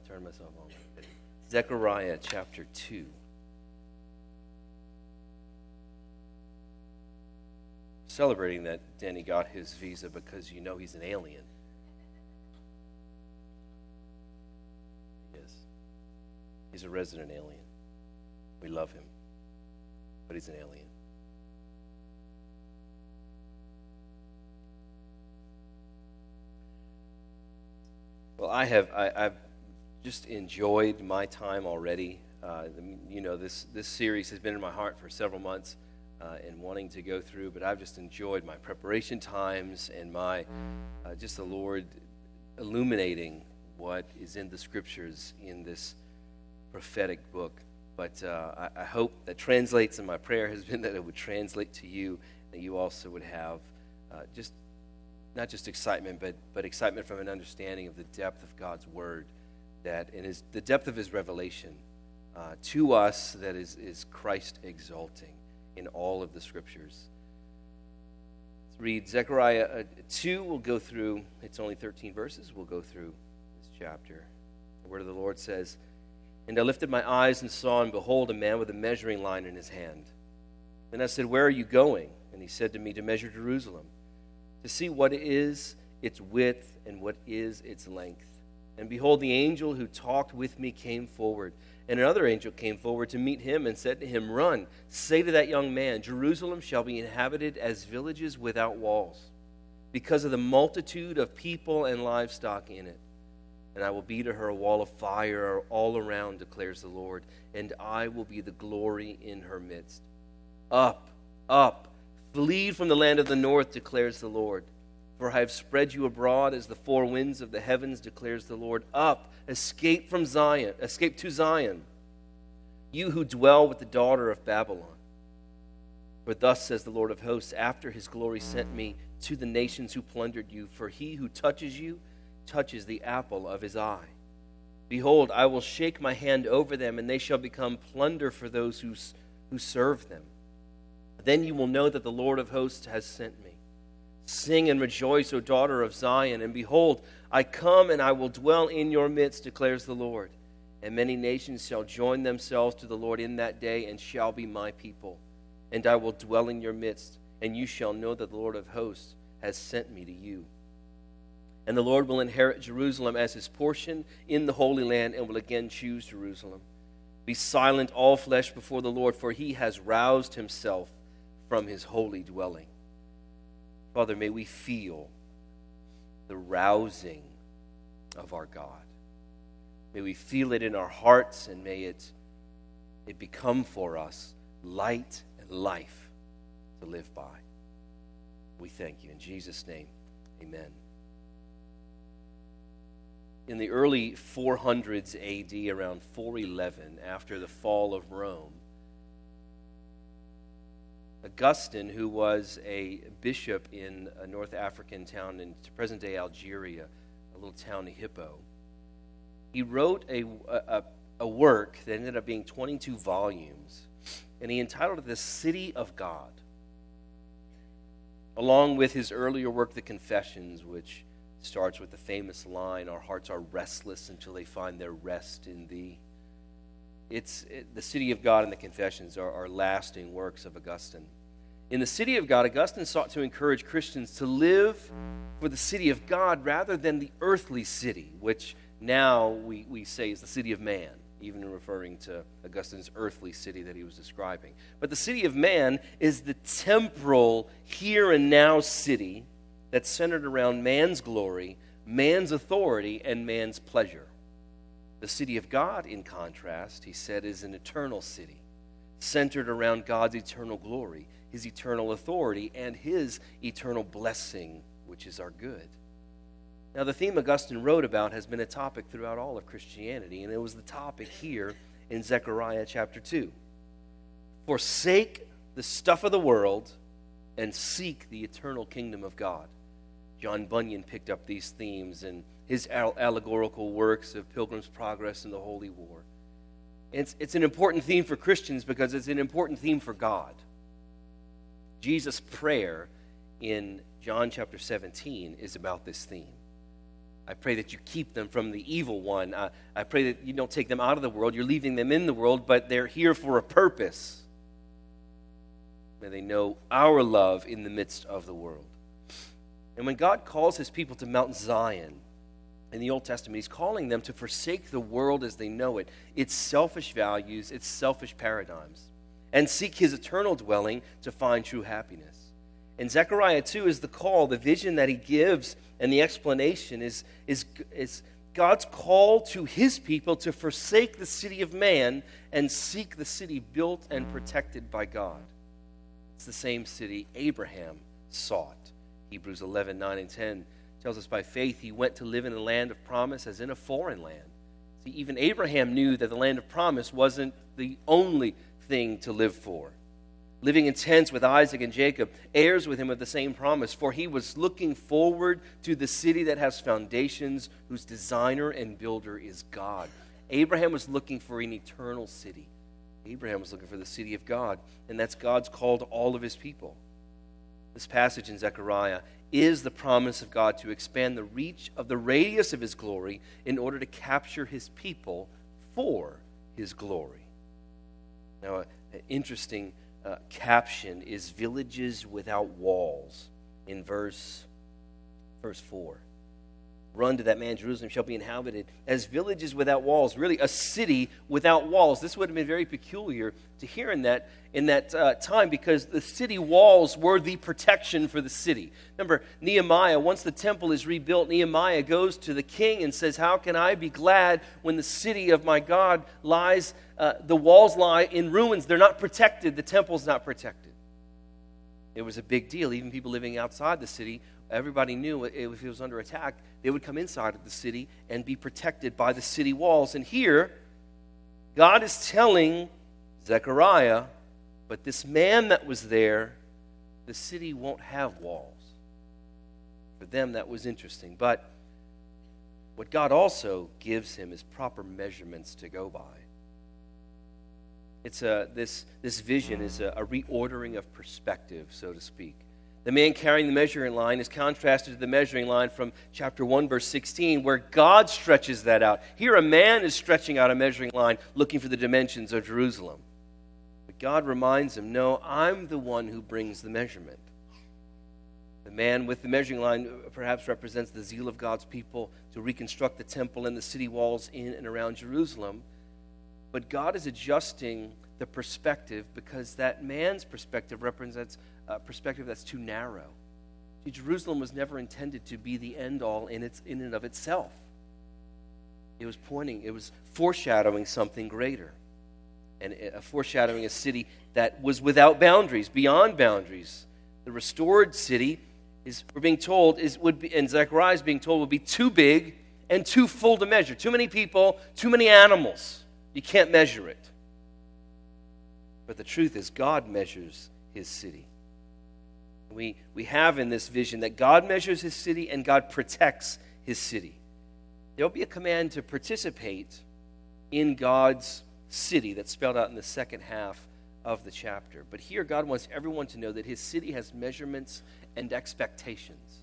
not turn myself on. Zechariah chapter 2. Celebrating that Danny got his visa because you know he's an alien. He is. He's a resident alien. We love him, but he's an alien. Well, I have I, have just enjoyed my time already. Uh, you know, this this series has been in my heart for several months uh, and wanting to go through, but I've just enjoyed my preparation times and my uh, just the Lord illuminating what is in the scriptures in this prophetic book. But uh, I, I, hope that translates, and my prayer has been that it would translate to you, that you also would have uh, just not just excitement, but, but excitement from an understanding of the depth of God's word, that in his, the depth of his revelation uh, to us that is, is Christ exalting in all of the scriptures. Let's read Zechariah uh, 2. We'll go through, it's only 13 verses. We'll go through this chapter. The word of the Lord says, And I lifted my eyes and saw, and behold, a man with a measuring line in his hand. Then I said, Where are you going? And he said to me, To measure Jerusalem to see what is its width and what is its length. And behold, the angel who talked with me came forward. And another angel came forward to meet him and said to him, Run, say to that young man, Jerusalem shall be inhabited as villages without walls, because of the multitude of people and livestock in it. And I will be to her a wall of fire all around, declares the Lord, and I will be the glory in her midst. Up, up Flee from the land of the north, declares the Lord. For I have spread you abroad as the four winds of the heavens, declares the Lord. Up, escape from Zion, escape to Zion, you who dwell with the daughter of Babylon. For thus says the Lord of hosts, after his glory sent me to the nations who plundered you, for he who touches you touches the apple of his eye. Behold, I will shake my hand over them, and they shall become plunder for those who, who serve them. Then you will know that the Lord of hosts has sent me. Sing and rejoice, O daughter of Zion, and behold, I come and I will dwell in your midst, declares the Lord. And many nations shall join themselves to the Lord in that day and shall be my people. And I will dwell in your midst, and you shall know that the Lord of hosts has sent me to you. And the Lord will inherit Jerusalem as his portion in the Holy Land and will again choose Jerusalem. Be silent, all flesh, before the Lord, for he has roused himself from his holy dwelling. Father, may we feel the rousing of our God. May we feel it in our hearts and may it, it become for us light and life to live by. We thank you. In Jesus' name, amen. In the early 400s AD, around 411, after the fall of Rome, Augustine, who was a bishop in a North African town in present day Algeria, a little town Hippo, he wrote a, a, a work that ended up being 22 volumes, and he entitled it The City of God, along with his earlier work, The Confessions, which starts with the famous line, Our hearts are restless until they find their rest in thee it's it, the city of God and the confessions are, are lasting works of Augustine. In the city of God, Augustine sought to encourage Christians to live for the city of God rather than the earthly city, which now we, we say is the city of man, even in referring to Augustine's earthly city that he was describing. But the city of man is the temporal, here and now city that's centered around man's glory, man's authority, and man's pleasure. The city of God, in contrast, he said, is an eternal city, centered around God's eternal glory, his eternal authority, and his eternal blessing, which is our good. Now, the theme Augustine wrote about has been a topic throughout all of Christianity, and it was the topic here in Zechariah chapter 2. Forsake the stuff of the world and seek the eternal kingdom of God. John Bunyan picked up these themes and his allegorical works of Pilgrim's Progress and the Holy War. It's, it's an important theme for Christians because it's an important theme for God. Jesus' prayer in John chapter 17 is about this theme. I pray that you keep them from the evil one. I, I pray that you don't take them out of the world. You're leaving them in the world, but they're here for a purpose. May they know our love in the midst of the world. And when God calls his people to Mount Zion in the Old Testament, he's calling them to forsake the world as they know it, its selfish values, its selfish paradigms, and seek his eternal dwelling to find true happiness. And Zechariah 2 is the call, the vision that he gives, and the explanation is, is, is God's call to his people to forsake the city of man and seek the city built and protected by God. It's the same city Abraham sought. Hebrews 11, 9 and 10 tells us by faith he went to live in a land of promise as in a foreign land. See, even Abraham knew that the land of promise wasn't the only thing to live for. Living in tents with Isaac and Jacob, heirs with him of the same promise, for he was looking forward to the city that has foundations, whose designer and builder is God. Abraham was looking for an eternal city. Abraham was looking for the city of God, and that's God's call to all of his people. This passage in Zechariah is the promise of God to expand the reach of the radius of his glory in order to capture his people for his glory. Now, an interesting uh, caption is villages without walls in verse verse 4 run to that man jerusalem shall be inhabited as villages without walls really a city without walls. This would have been very peculiar to hear in that in that uh, time because the city walls were the protection for the city. Remember nehemiah once the temple is rebuilt nehemiah goes to the king and says how can i be glad when the city of my god lies uh, the walls lie in ruins? They're not protected. The temple's not protected. It was a big deal even people living outside the city everybody knew if it was under attack, they would come inside of the city and be protected by the city walls. And here, God is telling Zechariah, but this man that was there, the city won't have walls. For them, that was interesting. But what God also gives him is proper measurements to go by. It's a, this, this vision is a, a reordering of perspective, so to speak. The man carrying the measuring line is contrasted to the measuring line from chapter 1, verse 16, where God stretches that out. Here, a man is stretching out a measuring line looking for the dimensions of Jerusalem. But God reminds him, No, I'm the one who brings the measurement. The man with the measuring line perhaps represents the zeal of God's people to reconstruct the temple and the city walls in and around Jerusalem. But God is adjusting the perspective because that man's perspective represents a perspective that's too narrow. See, Jerusalem was never intended to be the end all in, its, in and of itself. It was pointing, it was foreshadowing something greater. And foreshadowing a city that was without boundaries, beyond boundaries. The restored city is, we're being told, is, would be, and Zechariah is being told, would be too big and too full to measure. Too many people, too many animals. You can't measure it. But the truth is, God measures his city. We, we have in this vision that God measures his city and God protects his city. There will be a command to participate in God's city that's spelled out in the second half of the chapter. But here, God wants everyone to know that his city has measurements and expectations.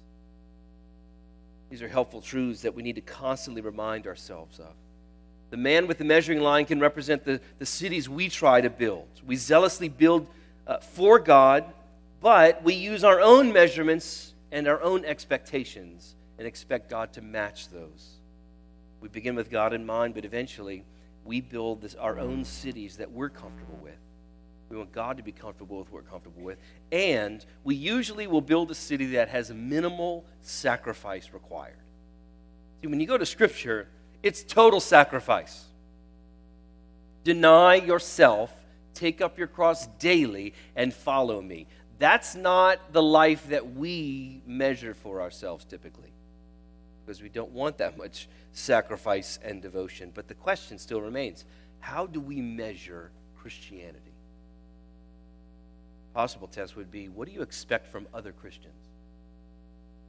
These are helpful truths that we need to constantly remind ourselves of. The man with the measuring line can represent the, the cities we try to build. We zealously build uh, for God but we use our own measurements and our own expectations and expect God to match those. We begin with God in mind, but eventually we build this, our own cities that we're comfortable with. We want God to be comfortable with what we're comfortable with. And we usually will build a city that has minimal sacrifice required. See, when you go to Scripture, it's total sacrifice. Deny yourself, take up your cross daily, and follow me. That's not the life that we measure for ourselves typically because we don't want that much sacrifice and devotion. But the question still remains how do we measure Christianity? Possible test would be what do you expect from other Christians?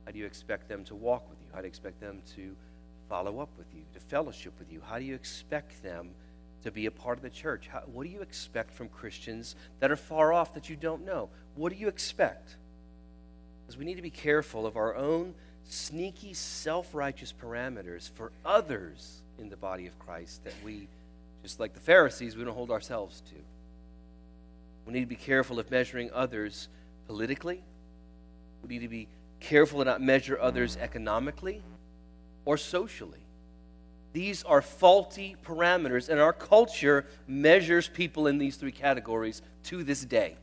How do you expect them to walk with you? How do you expect them to follow up with you, to fellowship with you? How do you expect them to be a part of the church? How, what do you expect from Christians that are far off that you don't know? What do you expect? Because we need to be careful of our own sneaky, self righteous parameters for others in the body of Christ that we, just like the Pharisees, we don't hold ourselves to. We need to be careful of measuring others politically. We need to be careful to not measure others economically or socially. These are faulty parameters, and our culture measures people in these three categories to this day.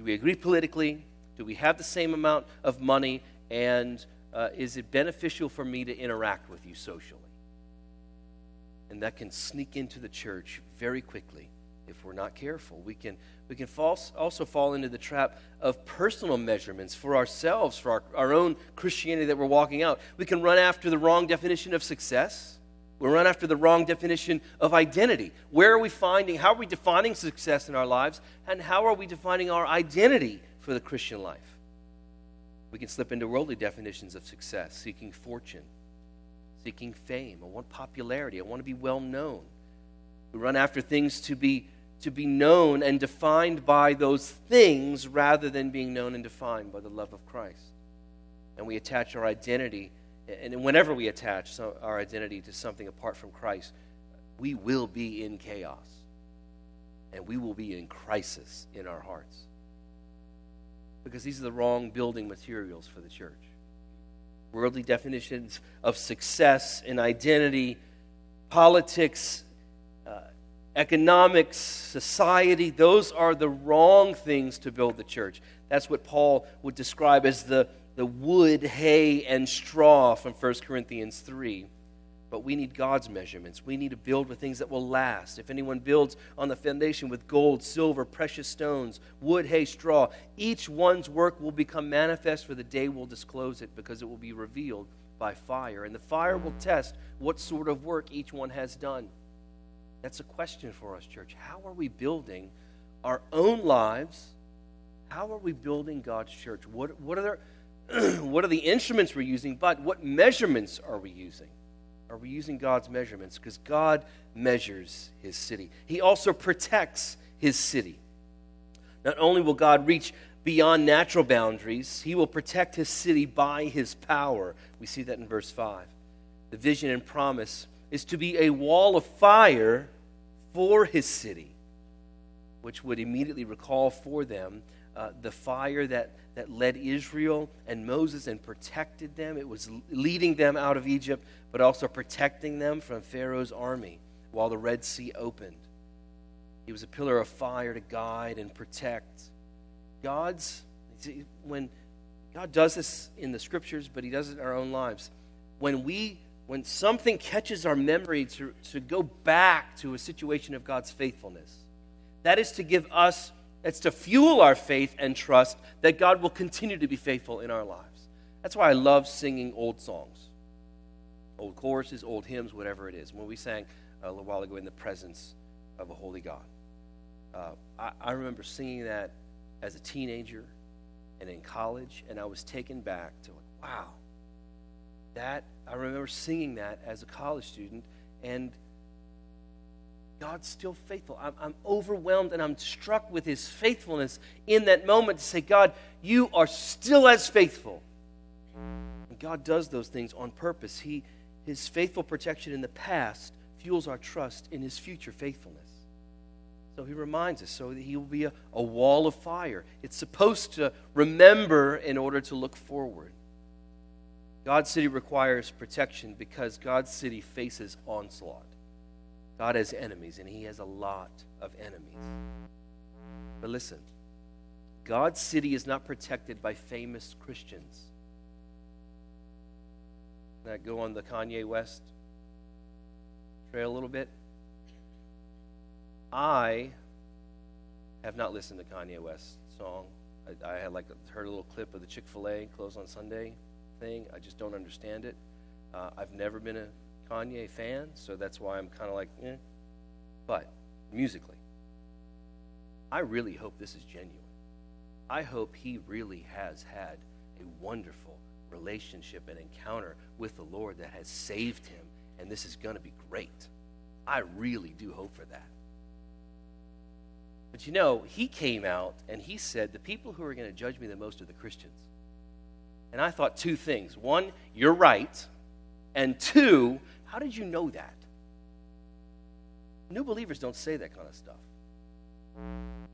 Do we agree politically? Do we have the same amount of money? And uh, is it beneficial for me to interact with you socially? And that can sneak into the church very quickly if we're not careful. We can, we can false, also fall into the trap of personal measurements for ourselves, for our, our own Christianity that we're walking out. We can run after the wrong definition of success. We run after the wrong definition of identity. Where are we finding, how are we defining success in our lives, and how are we defining our identity for the Christian life? We can slip into worldly definitions of success, seeking fortune, seeking fame. I want popularity. I want to be well known. We run after things to be to be known and defined by those things rather than being known and defined by the love of Christ. And we attach our identity, and whenever we attach our identity to something apart from Christ, we will be in chaos. And we will be in crisis in our hearts. Because these are the wrong building materials for the church. Worldly definitions of success and identity, politics, uh, economics, society, those are the wrong things to build the church. That's what Paul would describe as the, the wood, hay, and straw from 1 Corinthians 3. But we need God's measurements. We need to build with things that will last. If anyone builds on the foundation with gold, silver, precious stones, wood, hay, straw, each one's work will become manifest, for the day will disclose it, because it will be revealed by fire. And the fire will test what sort of work each one has done. That's a question for us, church. How are we building our own lives? How are we building God's church? What, what, are, there, what are the instruments we're using? But what measurements are we using? Are we using God's measurements? Because God measures his city, He also protects his city. Not only will God reach beyond natural boundaries, He will protect His city by His power. We see that in verse 5. The vision and promise is to be a wall of fire for his city, which would immediately recall for them uh, the fire that, that led Israel and Moses and protected them. It was leading them out of Egypt, but also protecting them from Pharaoh's army while the Red Sea opened. He was a pillar of fire to guide and protect. God's, when God does this in the scriptures, but He does it in our own lives. When we when something catches our memory to, to go back to a situation of God's faithfulness. That is to give us, that's to fuel our faith and trust that God will continue to be faithful in our lives. That's why I love singing old songs, old choruses, old hymns, whatever it is. When we sang a little while ago in the presence of a holy God, uh, I, I remember singing that as a teenager and in college, and I was taken back to like, wow, that I remember singing that as a college student, and God's still faithful. I'm, I'm, overwhelmed and I'm struck with his faithfulness in that moment to say, God, you are still as faithful. And God does those things on purpose. He, his faithful protection in the past fuels our trust in his future faithfulness. So he reminds us so that he will be a, a wall of fire. It's supposed to remember in order to look forward. God's city requires protection because God's city faces onslaught. God has enemies, and He has a lot of enemies. But listen, God's city is not protected by famous Christians. Can I go on the Kanye West trail a little bit? I have not listened to Kanye West's song. I, I had like heard a little clip of the Chick Fil A close on Sunday thing. I just don't understand it. Uh, I've never been a Kanye fan, so that's why I'm kind of like, eh. But musically, I really hope this is genuine. I hope he really has had a wonderful relationship and encounter with the Lord that has saved him, and this is going to be great. I really do hope for that. But you know, he came out and he said, The people who are going to judge me the most are the Christians. And I thought two things. One, you're right. And two, how did you know that? New believers don't say that kind of stuff.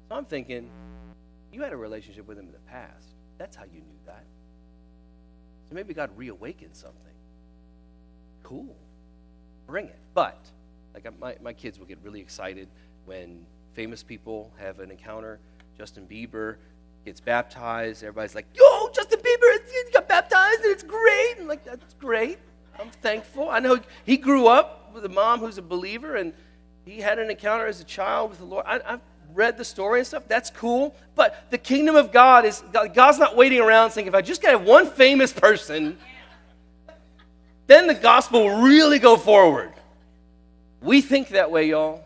So I'm thinking, you had a relationship with him in the past. That's how you knew that. So maybe God reawakened something. Cool. Bring it. But, like my, my kids will get really excited when famous people have an encounter. Justin Bieber gets baptized. Everybody's like, yo, Justin Bieber, he got baptized and it's great. And like, that's great. I'm thankful. I know he grew up with a mom who's a believer and he had an encounter as a child with the Lord. I, have read the story and stuff. That's cool. But the kingdom of God is, God's not waiting around saying, if I just get one famous person, then the gospel will really go forward. We think that way, y'all.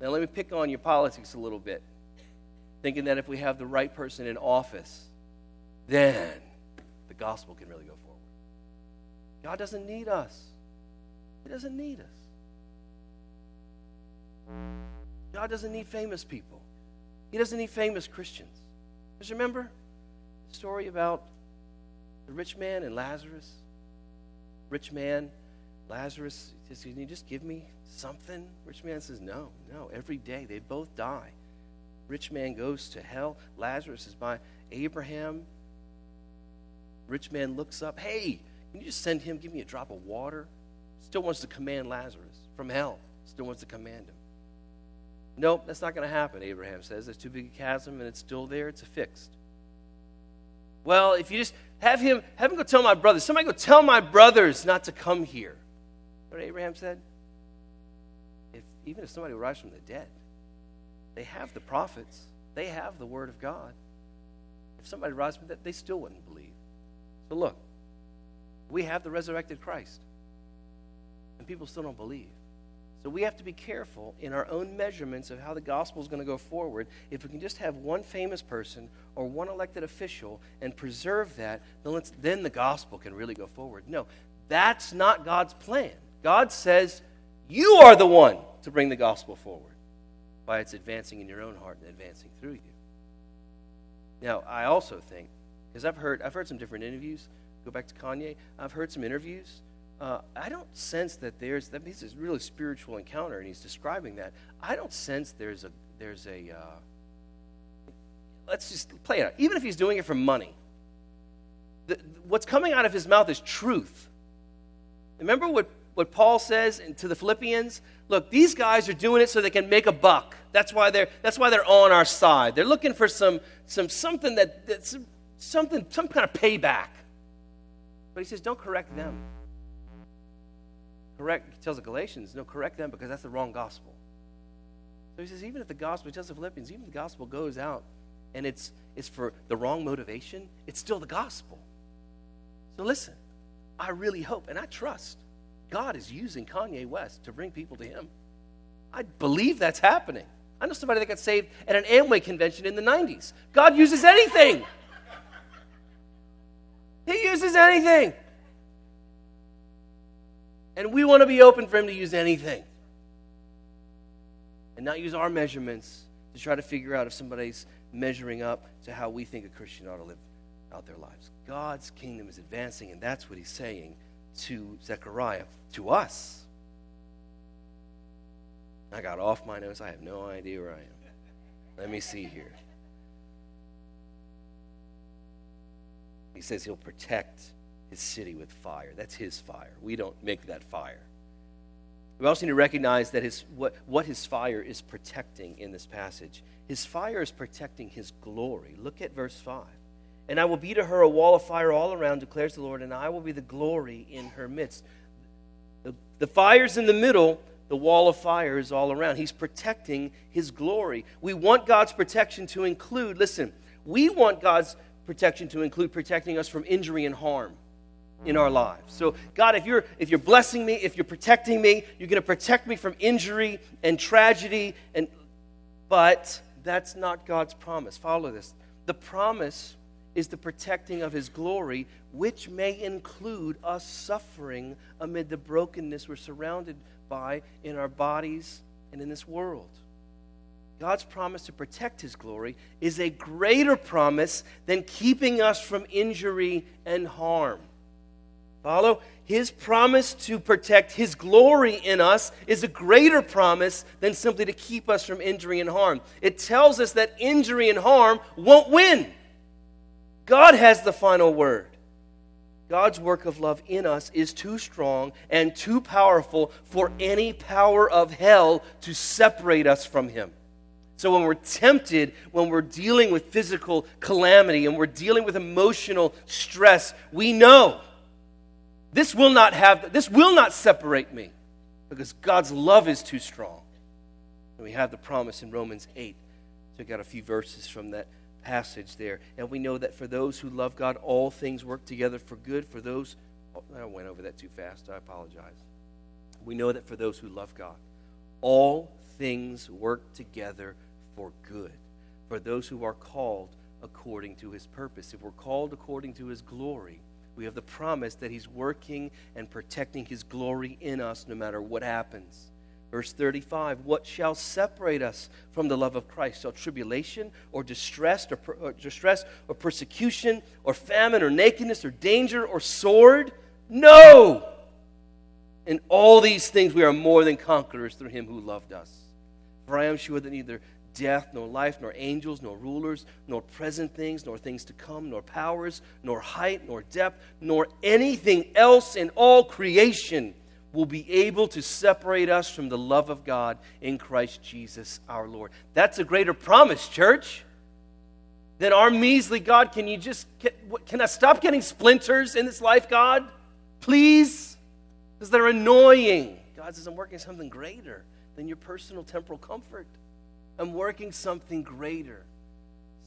Now, let me pick on your politics a little bit. Thinking that if we have the right person in office, then the gospel can really go forward. God doesn't need us, He doesn't need us. God doesn't need famous people. He doesn't need famous Christians. Just remember the story about the rich man and Lazarus? Rich man, Lazarus says, Can you just give me something? Rich man says, No, no. Every day they both die. Rich man goes to hell. Lazarus is by Abraham. Rich man looks up, Hey, can you just send him, give me a drop of water? Still wants to command Lazarus from hell. Still wants to command him. Nope, that's not going to happen, Abraham says. There's too big a chasm and it's still there, it's fixed. Well, if you just have him, have him go tell my brothers, somebody go tell my brothers not to come here. what Abraham said? If, even if somebody rises from the dead, they have the prophets, they have the word of God. If somebody rises from the dead, they still wouldn't believe. So look, we have the resurrected Christ, and people still don't believe. So we have to be careful in our own measurements of how the gospel is going to go forward. If we can just have one famous person or one elected official and preserve that, then, then the gospel can really go forward. No, that's not God's plan. God says, You are the one to bring the gospel forward by its advancing in your own heart and advancing through you. Now, I also think, because I've heard, I've heard some different interviews, go back to Kanye, I've heard some interviews uh, I don't sense that there's that means it's a really spiritual encounter, and he's describing that. I don't sense there's a there's a uh, let's just play it out. Even if he's doing it for money, the, what's coming out of his mouth is truth. Remember what what Paul says to the Philippians? Look, these guys are doing it so they can make a buck. That's why they're that's why they're on our side. They're looking for some some something that that's something some kind of payback. But he says, don't correct them correct, he tells the Galatians, no, correct them because that's the wrong gospel. So he says, even if the gospel, he tells the Philippians, even if the gospel goes out and it's, it's for the wrong motivation, it's still the gospel. So listen, I really hope and I trust God is using Kanye West to bring people to him. I believe that's happening. I know somebody that got saved at an Amway convention in the 90s. God uses anything. Uses anything. And we want to be open for Him to use anything and not use our measurements to try to figure out if somebody's measuring up to how we think a Christian ought to live out their lives. God's kingdom is advancing, and that's what He's saying to Zechariah, to us. I got off my nose. I have no idea where I am. Let me see here. He says he'll protect his city with fire. That's his fire. We don't make that fire. We also need to recognize that his, what, what his fire is protecting in this passage. His fire is protecting his glory. Look at verse 5. And I will be to her a wall of fire all around, declares the Lord, and I will be the glory in her midst. The, the fire's in the middle, the wall of fire is all around. He's protecting his glory. We want God's protection to include, listen, we want God's protection to include protecting us from injury and harm in our lives. So, God, if you're if you're blessing me, if you're protecting me, you're going to protect me from injury and tragedy and but that's not God's promise. Follow this. The promise is the protecting of his glory, which may include us suffering amid the brokenness we're surrounded by in our bodies and in this world. God's promise to protect his glory is a greater promise than keeping us from injury and harm. Follow? His promise to protect his glory in us is a greater promise than simply to keep us from injury and harm. It tells us that injury and harm won't win. God has the final word. God's work of love in us is too strong and too powerful for any power of hell to separate us from him. So when we're tempted, when we're dealing with physical calamity and we're dealing with emotional stress, we know this will not have this will not separate me because God's love is too strong. And we have the promise in Romans 8. Took out a few verses from that passage there. And we know that for those who love God, all things work together for good. For those, oh, I went over that too fast. I apologize. We know that for those who love God, all things work together for good for those who are called according to his purpose. If we're called according to his glory, we have the promise that he's working and protecting his glory in us no matter what happens. Verse 35 What shall separate us from the love of Christ? Shall tribulation or distress or, per, or, distress or persecution or famine or nakedness or danger or sword? No! In all these things we are more than conquerors through him who loved us. For I am sure that neither death, nor life, nor angels, nor rulers, nor present things, nor things to come, nor powers, nor height, nor depth, nor anything else in all creation will be able to separate us from the love of God in Christ Jesus our Lord. That's a greater promise, church. Than our measly God. Can you just, can I stop getting splinters in this life, God? Please? Because they're annoying. God says, I'm working something greater than your personal temporal comfort. I'm working something greater,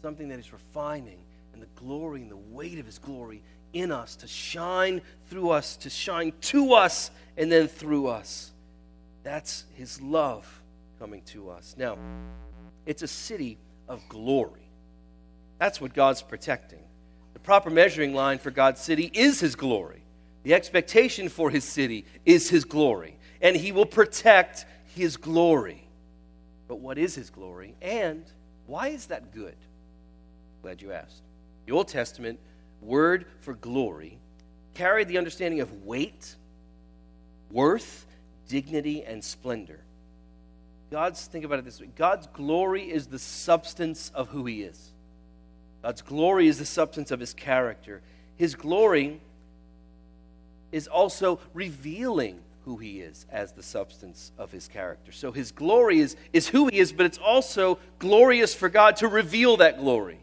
something that is refining and the glory and the weight of His glory in us to shine through us, to shine to us, and then through us. That's His love coming to us. Now, it's a city of glory. That's what God's protecting. The proper measuring line for God's city is His glory. The expectation for His city is His glory. And He will protect His glory. But what is his glory? And why is that good? Glad you asked. The Old Testament word for glory carried the understanding of weight, worth, dignity, and splendor. God's, think about it this way God's glory is the substance of who he is. God's glory is the substance of his character. His glory is also revealing who he is as the substance of his character. So his glory is, is who he is, but it's also glorious for God to reveal that glory,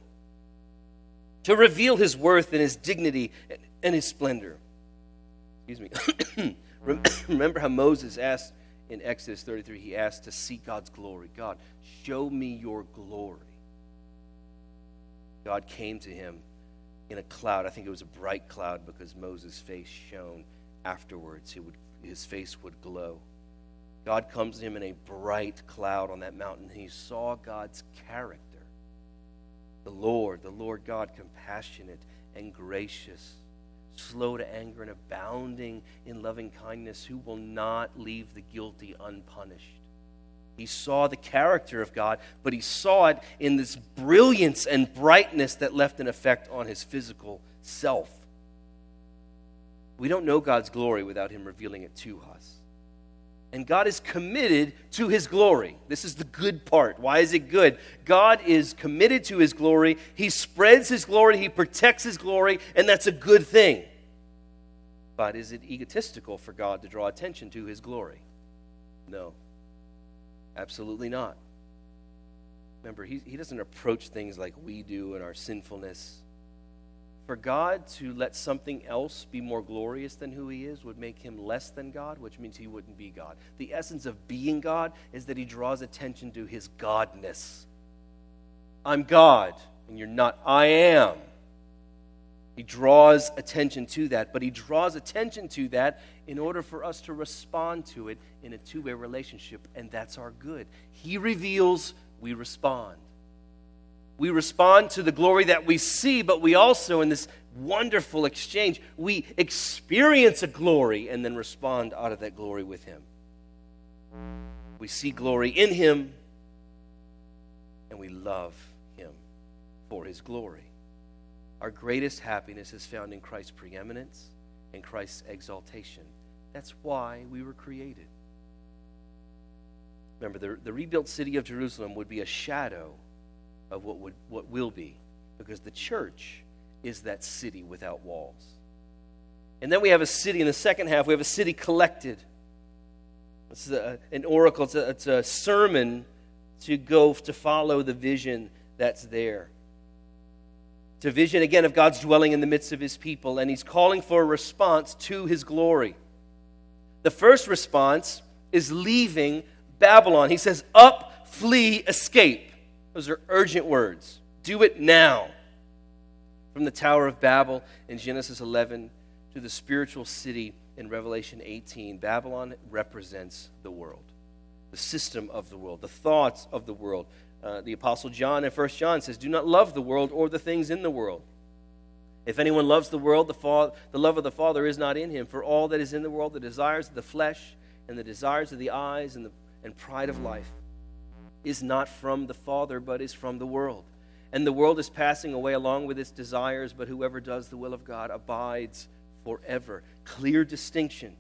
to reveal his worth and his dignity and his splendor. Excuse me. Remember how Moses asked in Exodus 33, he asked to see God's glory. God, show me your glory. God came to him in a cloud. I think it was a bright cloud because Moses' face shone afterwards. He would his face would glow. God comes to him in a bright cloud on that mountain. He saw God's character. The Lord, the Lord God, compassionate and gracious, slow to anger and abounding in loving kindness, who will not leave the guilty unpunished. He saw the character of God, but he saw it in this brilliance and brightness that left an effect on his physical self. We don't know God's glory without Him revealing it to us. And God is committed to His glory. This is the good part. Why is it good? God is committed to His glory. He spreads His glory, He protects His glory, and that's a good thing. But is it egotistical for God to draw attention to His glory? No. Absolutely not. Remember, he, he doesn't approach things like we do in our sinfulness for God to let something else be more glorious than who He is would make Him less than God, which means He wouldn't be God. The essence of being God is that He draws attention to His Godness. I'm God, and you're not. I am. He draws attention to that, but He draws attention to that in order for us to respond to it in a two way relationship, and that's our good. He reveals, we respond. We respond to the glory that we see, but we also, in this wonderful exchange, we experience a glory and then respond out of that glory with Him. We see glory in Him, and we love him for his glory. Our greatest happiness is found in Christ's preeminence and Christ's exaltation. That's why we were created. Remember, the, the rebuilt city of Jerusalem would be a shadow of what, would, what will be, because the church is that city without walls. And then we have a city in the second half, we have a city collected. It's a, an oracle, it's a, it's a sermon to go to follow the vision that's there. It's a vision, again, of God's dwelling in the midst of his people, and he's calling for a response to his glory. The first response is leaving Babylon. He says, Up, flee, escape. Those are urgent words. Do it now. From the Tower of Babel in Genesis 11 to the spiritual city in Revelation 18, Babylon represents the world, the system of the world, the thoughts of the world. Uh, the Apostle John in 1 John says, Do not love the world or the things in the world. If anyone loves the world, the, fa- the love of the Father is not in him. For all that is in the world, the desires of the flesh and the desires of the eyes and the and pride of life is not from the Father, but is from the world. And the world is passing away along with its desires, but whoever does the will of God abides forever. Clear distinction.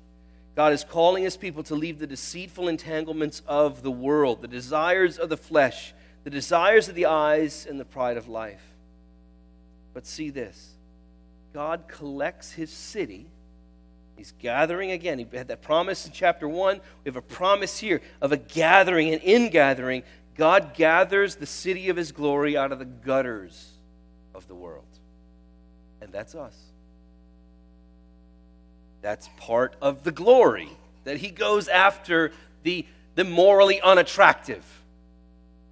God is calling his people to leave the deceitful entanglements of the world, the desires of the flesh, the desires of the eyes, and the pride of life. But see this God collects his city He's gathering again. He had that promise in chapter 1. We have a promise here of a gathering, and in gathering, God gathers the city of his glory out of the gutters of the world. And that's us. That's part of the glory that he goes after the, the morally unattractive.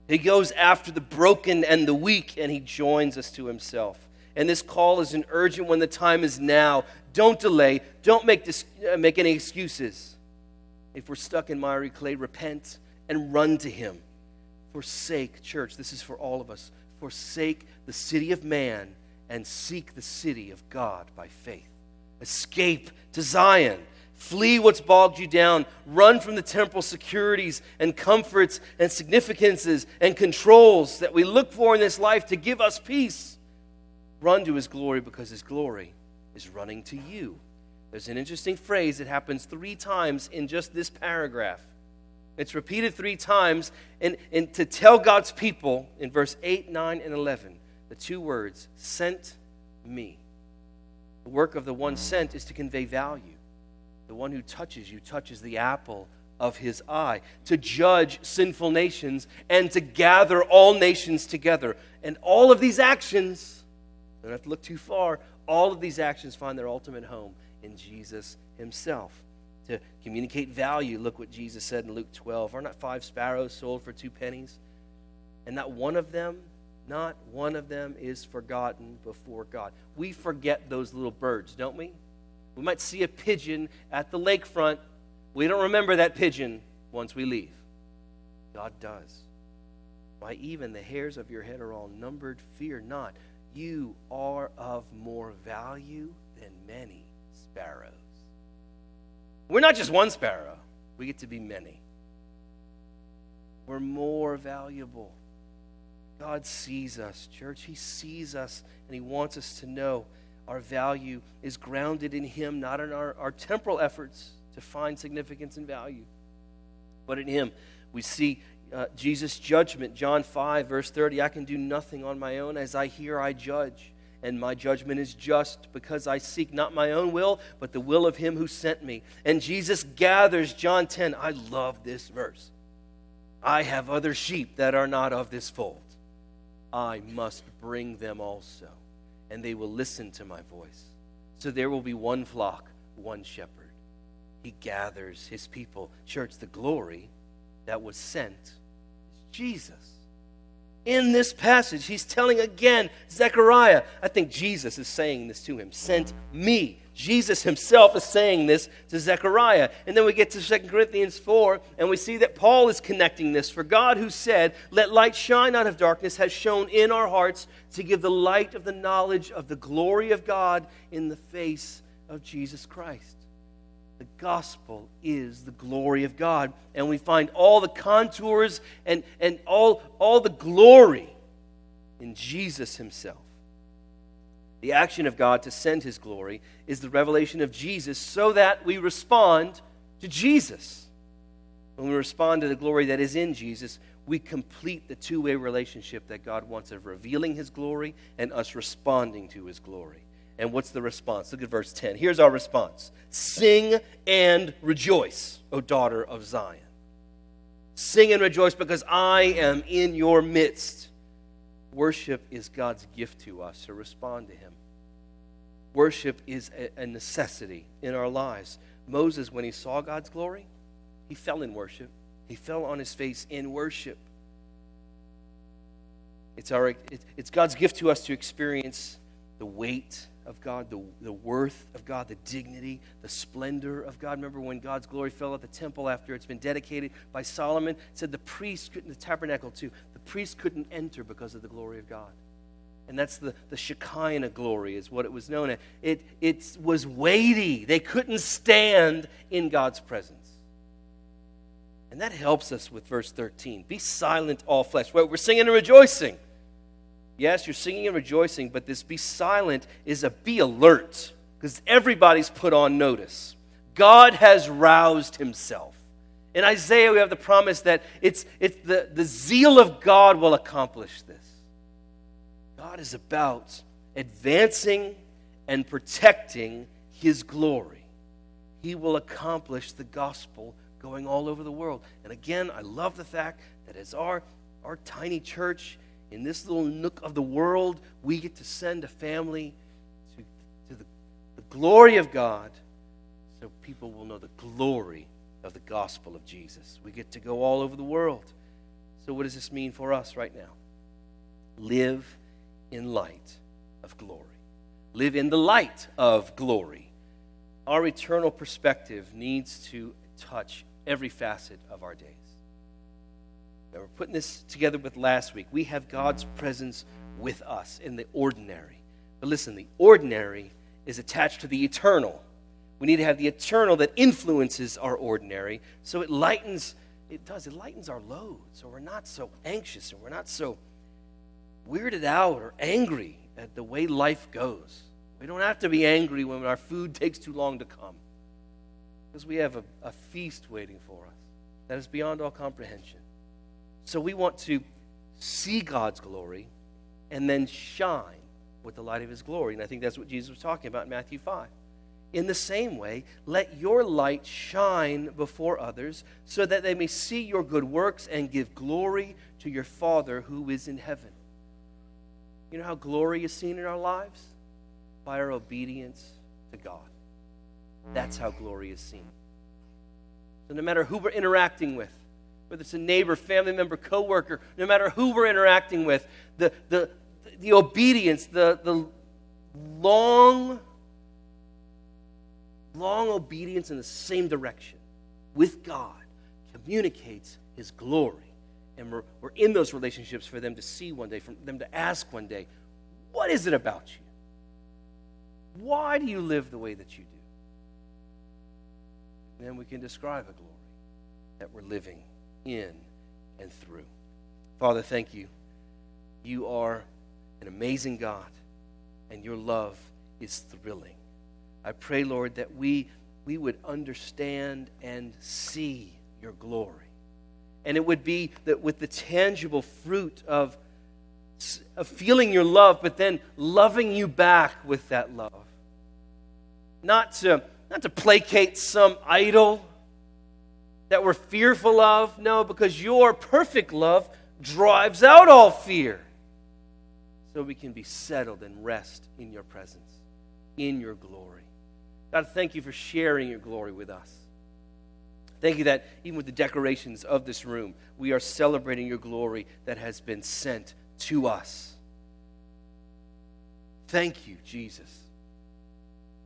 He goes after the broken and the weak, and he joins us to himself. And this call is an urgent one. The time is now. Don't delay. Don't make, this, uh, make any excuses. If we're stuck in miry clay, repent and run to Him. Forsake, church, this is for all of us. Forsake the city of man and seek the city of God by faith. Escape to Zion. Flee what's bogged you down. Run from the temporal securities and comforts and significances and controls that we look for in this life to give us peace. Run to his glory because his glory is running to you. There's an interesting phrase that happens three times in just this paragraph. It's repeated three times, and, and to tell God's people in verse 8, 9, and 11, the two words, sent me. The work of the one sent is to convey value. The one who touches you touches the apple of his eye, to judge sinful nations and to gather all nations together. And all of these actions don't have to look too far. All of these actions find their ultimate home in Jesus himself. To communicate value, look what Jesus said in Luke 12. Are not five sparrows sold for two pennies? And not one of them, not one of them is forgotten before God. We forget those little birds, don't we? We might see a pigeon at the lakefront. We don't remember that pigeon once we leave. God does. Why, even the hairs of your head are all numbered. Fear not you are of more value than many sparrows. We're not just one sparrow, we get to be many. We're more valuable. God sees us, church. He sees us, and He wants us to know our value is grounded in Him, not in our, our temporal efforts to find significance and value, but in Him. We see uh, Jesus' judgment. John 5, verse 30 I can do nothing on my own. As I hear, I judge. And my judgment is just because I seek not my own will, but the will of him who sent me. And Jesus gathers, John 10. I love this verse. I have other sheep that are not of this fold. I must bring them also, and they will listen to my voice. So there will be one flock, one shepherd. He gathers his people. Church, the glory that was sent Jesus. In this passage, he's telling again Zechariah, I think Jesus is saying this to him, sent me. Jesus himself is saying this to Zechariah. And then we get to 2 Corinthians 4, and we see that Paul is connecting this. For God, who said, Let light shine out of darkness, has shone in our hearts to give the light of the knowledge of the glory of God in the face of Jesus Christ. The gospel is the glory of God. And we find all the contours and, and all, all the glory in Jesus himself. The action of God to send his glory is the revelation of Jesus so that we respond to Jesus. When we respond to the glory that is in Jesus, we complete the two way relationship that God wants of revealing his glory and us responding to his glory. And what's the response? Look at verse 10. Here's our response Sing and rejoice, O daughter of Zion. Sing and rejoice because I am in your midst. Worship is God's gift to us to respond to Him. Worship is a necessity in our lives. Moses, when he saw God's glory, he fell in worship. He fell on his face in worship. It's, our, it's God's gift to us to experience the weight of God, the, the worth of God, the dignity, the splendor of God. Remember when God's glory fell at the temple after it's been dedicated by Solomon? It said the priest couldn't, the tabernacle too, the priest couldn't enter because of the glory of God. And that's the, the Shekinah glory, is what it was known as. It, it was weighty. They couldn't stand in God's presence. And that helps us with verse 13. Be silent, all flesh. Well, we're singing and rejoicing. Yes, you're singing and rejoicing, but this be silent is a be alert because everybody's put on notice. God has roused himself. In Isaiah, we have the promise that it's, it's the, the zeal of God will accomplish this. God is about advancing and protecting his glory. He will accomplish the gospel going all over the world. And again, I love the fact that as our, our tiny church in this little nook of the world, we get to send a family to, to the, the glory of God so people will know the glory of the gospel of Jesus. We get to go all over the world. So, what does this mean for us right now? Live in light of glory. Live in the light of glory. Our eternal perspective needs to touch every facet of our days. Now, we're putting this together with last week. We have God's presence with us in the ordinary. But listen, the ordinary is attached to the eternal. We need to have the eternal that influences our ordinary so it lightens, it does, it lightens our load so we're not so anxious and we're not so weirded out or angry at the way life goes. We don't have to be angry when our food takes too long to come because we have a, a feast waiting for us that is beyond all comprehension. So we want to see God's glory and then shine with the light of his glory. And I think that's what Jesus was talking about in Matthew 5. In the same way, let your light shine before others so that they may see your good works and give glory to your Father who is in heaven. You know how glory is seen in our lives? By our obedience to God. That's how glory is seen. So no matter who we're interacting with, whether it's a neighbor, family member, coworker, no matter who we're interacting with, the, the, the obedience, the, the long, long obedience in the same direction with God communicates His glory. And we're, we're in those relationships for them to see one day, for them to ask one day, What is it about you? Why do you live the way that you do? And then we can describe a glory that we're living in and through. Father, thank you. You are an amazing God, and your love is thrilling. I pray, Lord, that we, we would understand and see your glory. And it would be that with the tangible fruit of, of feeling your love, but then loving you back with that love. Not to not to placate some idol that we're fearful of. No, because your perfect love drives out all fear. So we can be settled and rest in your presence, in your glory. God, thank you for sharing your glory with us. Thank you that even with the decorations of this room, we are celebrating your glory that has been sent to us. Thank you, Jesus,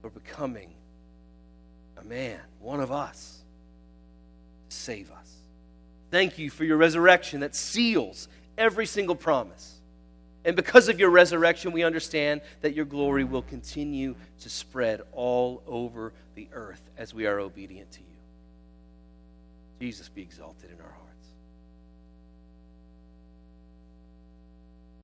for becoming a man, one of us, save us. Thank you for your resurrection that seals every single promise. And because of your resurrection, we understand that your glory will continue to spread all over the earth as we are obedient to you. Jesus be exalted in our hearts.